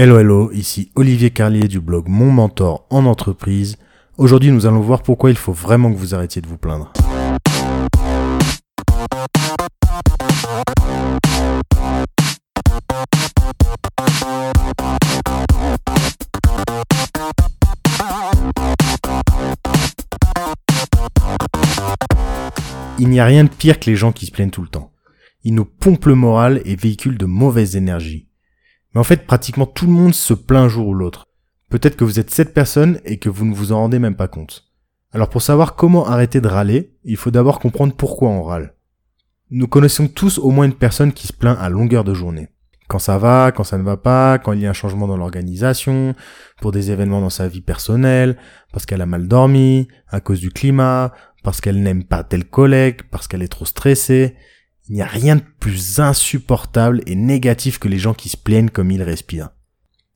Hello hello, ici Olivier Carlier du blog Mon Mentor en entreprise. Aujourd'hui nous allons voir pourquoi il faut vraiment que vous arrêtiez de vous plaindre. Il n'y a rien de pire que les gens qui se plaignent tout le temps. Ils nous pompent le moral et véhiculent de mauvaises énergies. En fait, pratiquement tout le monde se plaint un jour ou l'autre. Peut-être que vous êtes cette personne et que vous ne vous en rendez même pas compte. Alors pour savoir comment arrêter de râler, il faut d'abord comprendre pourquoi on râle. Nous connaissons tous au moins une personne qui se plaint à longueur de journée. Quand ça va, quand ça ne va pas, quand il y a un changement dans l'organisation, pour des événements dans sa vie personnelle, parce qu'elle a mal dormi, à cause du climat, parce qu'elle n'aime pas tel collègue, parce qu'elle est trop stressée. Il n'y a rien de plus insupportable et négatif que les gens qui se plaignent comme ils respirent.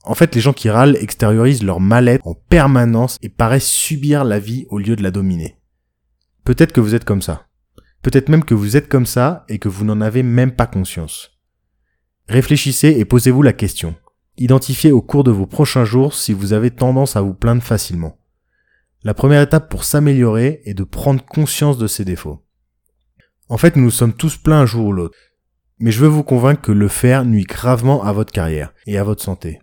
En fait, les gens qui râlent extériorisent leur mal-être en permanence et paraissent subir la vie au lieu de la dominer. Peut-être que vous êtes comme ça. Peut-être même que vous êtes comme ça et que vous n'en avez même pas conscience. Réfléchissez et posez-vous la question. Identifiez au cours de vos prochains jours si vous avez tendance à vous plaindre facilement. La première étape pour s'améliorer est de prendre conscience de ses défauts. En fait, nous nous sommes tous pleins un jour ou l'autre. Mais je veux vous convaincre que le faire nuit gravement à votre carrière et à votre santé.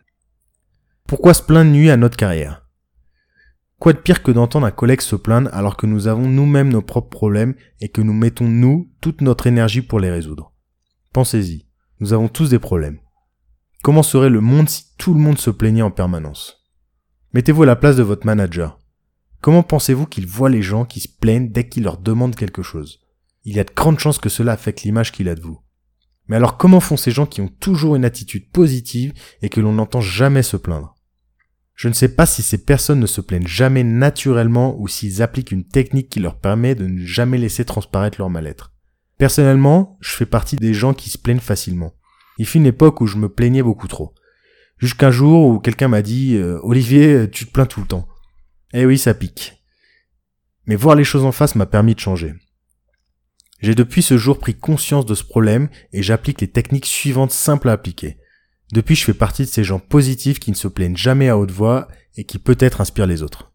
Pourquoi se plaindre nuit à notre carrière? Quoi de pire que d'entendre un collègue se plaindre alors que nous avons nous-mêmes nos propres problèmes et que nous mettons nous toute notre énergie pour les résoudre? Pensez-y, nous avons tous des problèmes. Comment serait le monde si tout le monde se plaignait en permanence? Mettez-vous à la place de votre manager. Comment pensez-vous qu'il voit les gens qui se plaignent dès qu'il leur demande quelque chose? Il y a de grandes chances que cela affecte l'image qu'il a de vous. Mais alors comment font ces gens qui ont toujours une attitude positive et que l'on n'entend jamais se plaindre? Je ne sais pas si ces personnes ne se plaignent jamais naturellement ou s'ils appliquent une technique qui leur permet de ne jamais laisser transparaître leur mal-être. Personnellement, je fais partie des gens qui se plaignent facilement. Il fut une époque où je me plaignais beaucoup trop. Jusqu'un jour où quelqu'un m'a dit euh, Olivier, tu te plains tout le temps. Eh oui, ça pique. Mais voir les choses en face m'a permis de changer. J'ai depuis ce jour pris conscience de ce problème et j'applique les techniques suivantes simples à appliquer. Depuis, je fais partie de ces gens positifs qui ne se plaignent jamais à haute voix et qui peut-être inspirent les autres.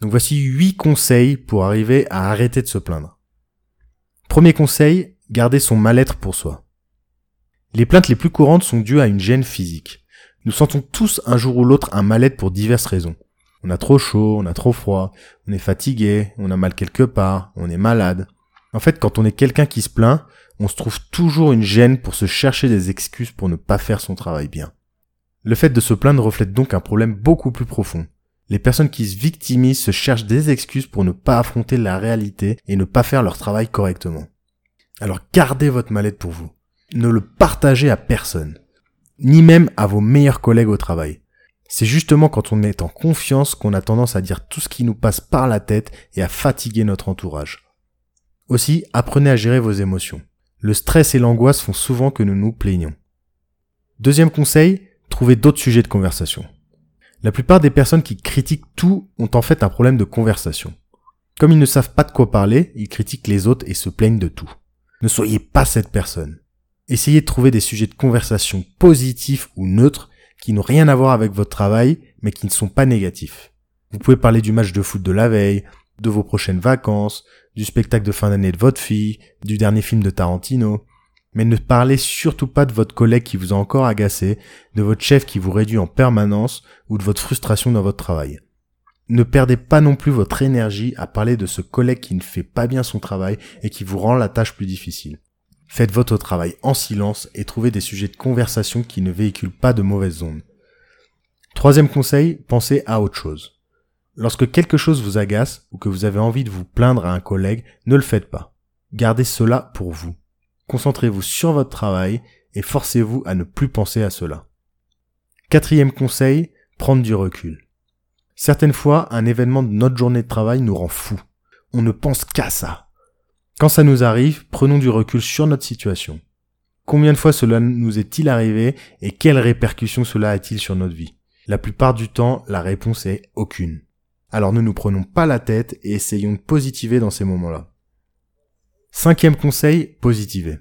Donc voici huit conseils pour arriver à arrêter de se plaindre. Premier conseil, garder son mal-être pour soi. Les plaintes les plus courantes sont dues à une gêne physique. Nous sentons tous un jour ou l'autre un mal-être pour diverses raisons. On a trop chaud, on a trop froid, on est fatigué, on a mal quelque part, on est malade. En fait, quand on est quelqu'un qui se plaint, on se trouve toujours une gêne pour se chercher des excuses pour ne pas faire son travail bien. Le fait de se plaindre reflète donc un problème beaucoup plus profond. Les personnes qui se victimisent se cherchent des excuses pour ne pas affronter la réalité et ne pas faire leur travail correctement. Alors gardez votre mal-être pour vous. Ne le partagez à personne. Ni même à vos meilleurs collègues au travail. C'est justement quand on est en confiance qu'on a tendance à dire tout ce qui nous passe par la tête et à fatiguer notre entourage. Aussi, apprenez à gérer vos émotions. Le stress et l'angoisse font souvent que nous nous plaignons. Deuxième conseil, trouvez d'autres sujets de conversation. La plupart des personnes qui critiquent tout ont en fait un problème de conversation. Comme ils ne savent pas de quoi parler, ils critiquent les autres et se plaignent de tout. Ne soyez pas cette personne. Essayez de trouver des sujets de conversation positifs ou neutres qui n'ont rien à voir avec votre travail, mais qui ne sont pas négatifs. Vous pouvez parler du match de foot de la veille, de vos prochaines vacances, du spectacle de fin d'année de votre fille, du dernier film de Tarantino. Mais ne parlez surtout pas de votre collègue qui vous a encore agacé, de votre chef qui vous réduit en permanence ou de votre frustration dans votre travail. Ne perdez pas non plus votre énergie à parler de ce collègue qui ne fait pas bien son travail et qui vous rend la tâche plus difficile. Faites votre travail en silence et trouvez des sujets de conversation qui ne véhiculent pas de mauvaises ondes. Troisième conseil, pensez à autre chose. Lorsque quelque chose vous agace ou que vous avez envie de vous plaindre à un collègue, ne le faites pas. Gardez cela pour vous. Concentrez-vous sur votre travail et forcez-vous à ne plus penser à cela. Quatrième conseil, prendre du recul. Certaines fois, un événement de notre journée de travail nous rend fous. On ne pense qu'à ça. Quand ça nous arrive, prenons du recul sur notre situation. Combien de fois cela nous est-il arrivé et quelles répercussions cela a-t-il sur notre vie? La plupart du temps, la réponse est aucune. Alors ne nous prenons pas la tête et essayons de positiver dans ces moments-là. Cinquième conseil, positiver.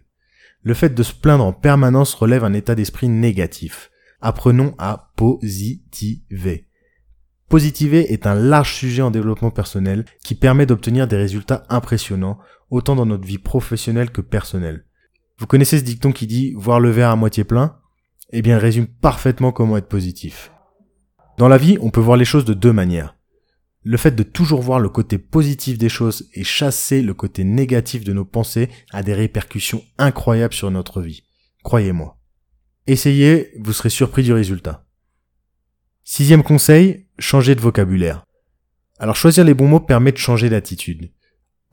Le fait de se plaindre en permanence relève un état d'esprit négatif. Apprenons à positiver. Positiver est un large sujet en développement personnel qui permet d'obtenir des résultats impressionnants, autant dans notre vie professionnelle que personnelle. Vous connaissez ce dicton qui dit voir le verre à moitié plein Eh bien, résume parfaitement comment être positif. Dans la vie, on peut voir les choses de deux manières. Le fait de toujours voir le côté positif des choses et chasser le côté négatif de nos pensées a des répercussions incroyables sur notre vie. Croyez-moi. Essayez, vous serez surpris du résultat. Sixième conseil, changer de vocabulaire. Alors choisir les bons mots permet de changer d'attitude.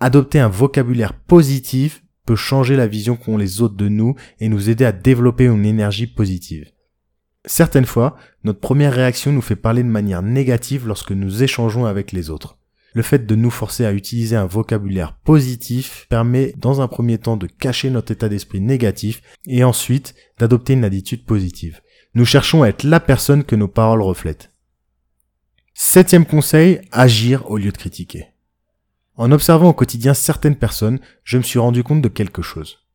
Adopter un vocabulaire positif peut changer la vision qu'ont les autres de nous et nous aider à développer une énergie positive. Certaines fois, notre première réaction nous fait parler de manière négative lorsque nous échangeons avec les autres. Le fait de nous forcer à utiliser un vocabulaire positif permet dans un premier temps de cacher notre état d'esprit négatif et ensuite d'adopter une attitude positive. Nous cherchons à être la personne que nos paroles reflètent. Septième conseil, agir au lieu de critiquer. En observant au quotidien certaines personnes, je me suis rendu compte de quelque chose.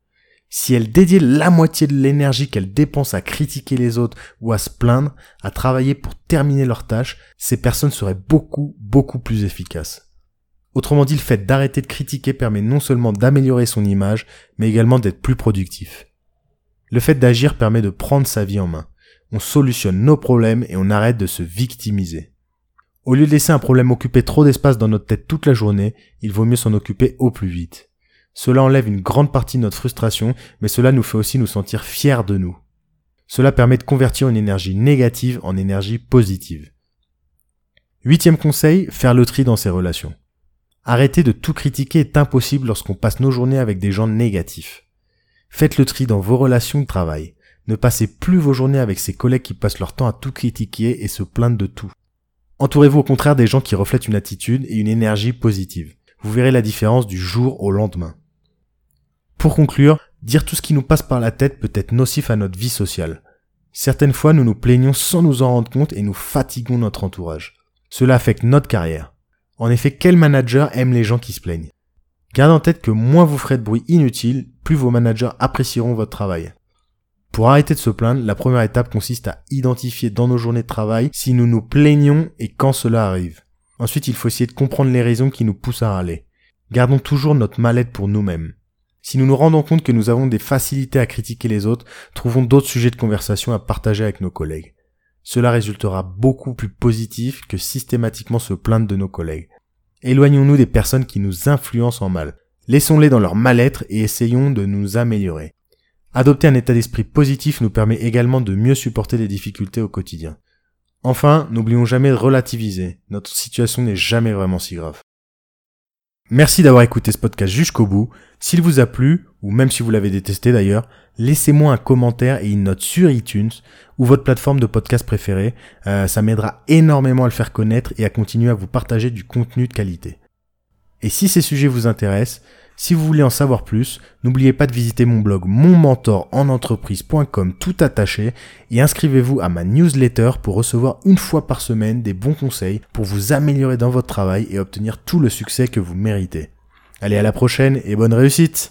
Si elles dédiaient la moitié de l'énergie qu'elles dépensent à critiquer les autres ou à se plaindre, à travailler pour terminer leurs tâches, ces personnes seraient beaucoup, beaucoup plus efficaces. Autrement dit, le fait d'arrêter de critiquer permet non seulement d'améliorer son image, mais également d'être plus productif. Le fait d'agir permet de prendre sa vie en main on solutionne nos problèmes et on arrête de se victimiser. Au lieu de laisser un problème occuper trop d'espace dans notre tête toute la journée, il vaut mieux s'en occuper au plus vite. Cela enlève une grande partie de notre frustration, mais cela nous fait aussi nous sentir fiers de nous. Cela permet de convertir une énergie négative en énergie positive. Huitième conseil, faire le tri dans ses relations. Arrêter de tout critiquer est impossible lorsqu'on passe nos journées avec des gens négatifs. Faites le tri dans vos relations de travail. Ne passez plus vos journées avec ces collègues qui passent leur temps à tout critiquer et se plaindre de tout. Entourez-vous au contraire des gens qui reflètent une attitude et une énergie positive. Vous verrez la différence du jour au lendemain. Pour conclure, dire tout ce qui nous passe par la tête peut être nocif à notre vie sociale. Certaines fois, nous nous plaignons sans nous en rendre compte et nous fatiguons notre entourage. Cela affecte notre carrière. En effet, quel manager aime les gens qui se plaignent? Gardez en tête que moins vous ferez de bruit inutile, plus vos managers apprécieront votre travail. Pour arrêter de se plaindre, la première étape consiste à identifier dans nos journées de travail si nous nous plaignons et quand cela arrive. Ensuite, il faut essayer de comprendre les raisons qui nous poussent à râler. Gardons toujours notre mal-être pour nous-mêmes. Si nous nous rendons compte que nous avons des facilités à critiquer les autres, trouvons d'autres sujets de conversation à partager avec nos collègues. Cela résultera beaucoup plus positif que systématiquement se plaindre de nos collègues. Éloignons-nous des personnes qui nous influencent en mal. Laissons-les dans leur mal-être et essayons de nous améliorer. Adopter un état d'esprit positif nous permet également de mieux supporter les difficultés au quotidien. Enfin, n'oublions jamais de relativiser. Notre situation n'est jamais vraiment si grave. Merci d'avoir écouté ce podcast jusqu'au bout. S'il vous a plu, ou même si vous l'avez détesté d'ailleurs, laissez-moi un commentaire et une note sur iTunes ou votre plateforme de podcast préférée. Euh, ça m'aidera énormément à le faire connaître et à continuer à vous partager du contenu de qualité. Et si ces sujets vous intéressent, si vous voulez en savoir plus, n'oubliez pas de visiter mon blog monmentorentreprise.com tout attaché et inscrivez-vous à ma newsletter pour recevoir une fois par semaine des bons conseils pour vous améliorer dans votre travail et obtenir tout le succès que vous méritez. Allez à la prochaine et bonne réussite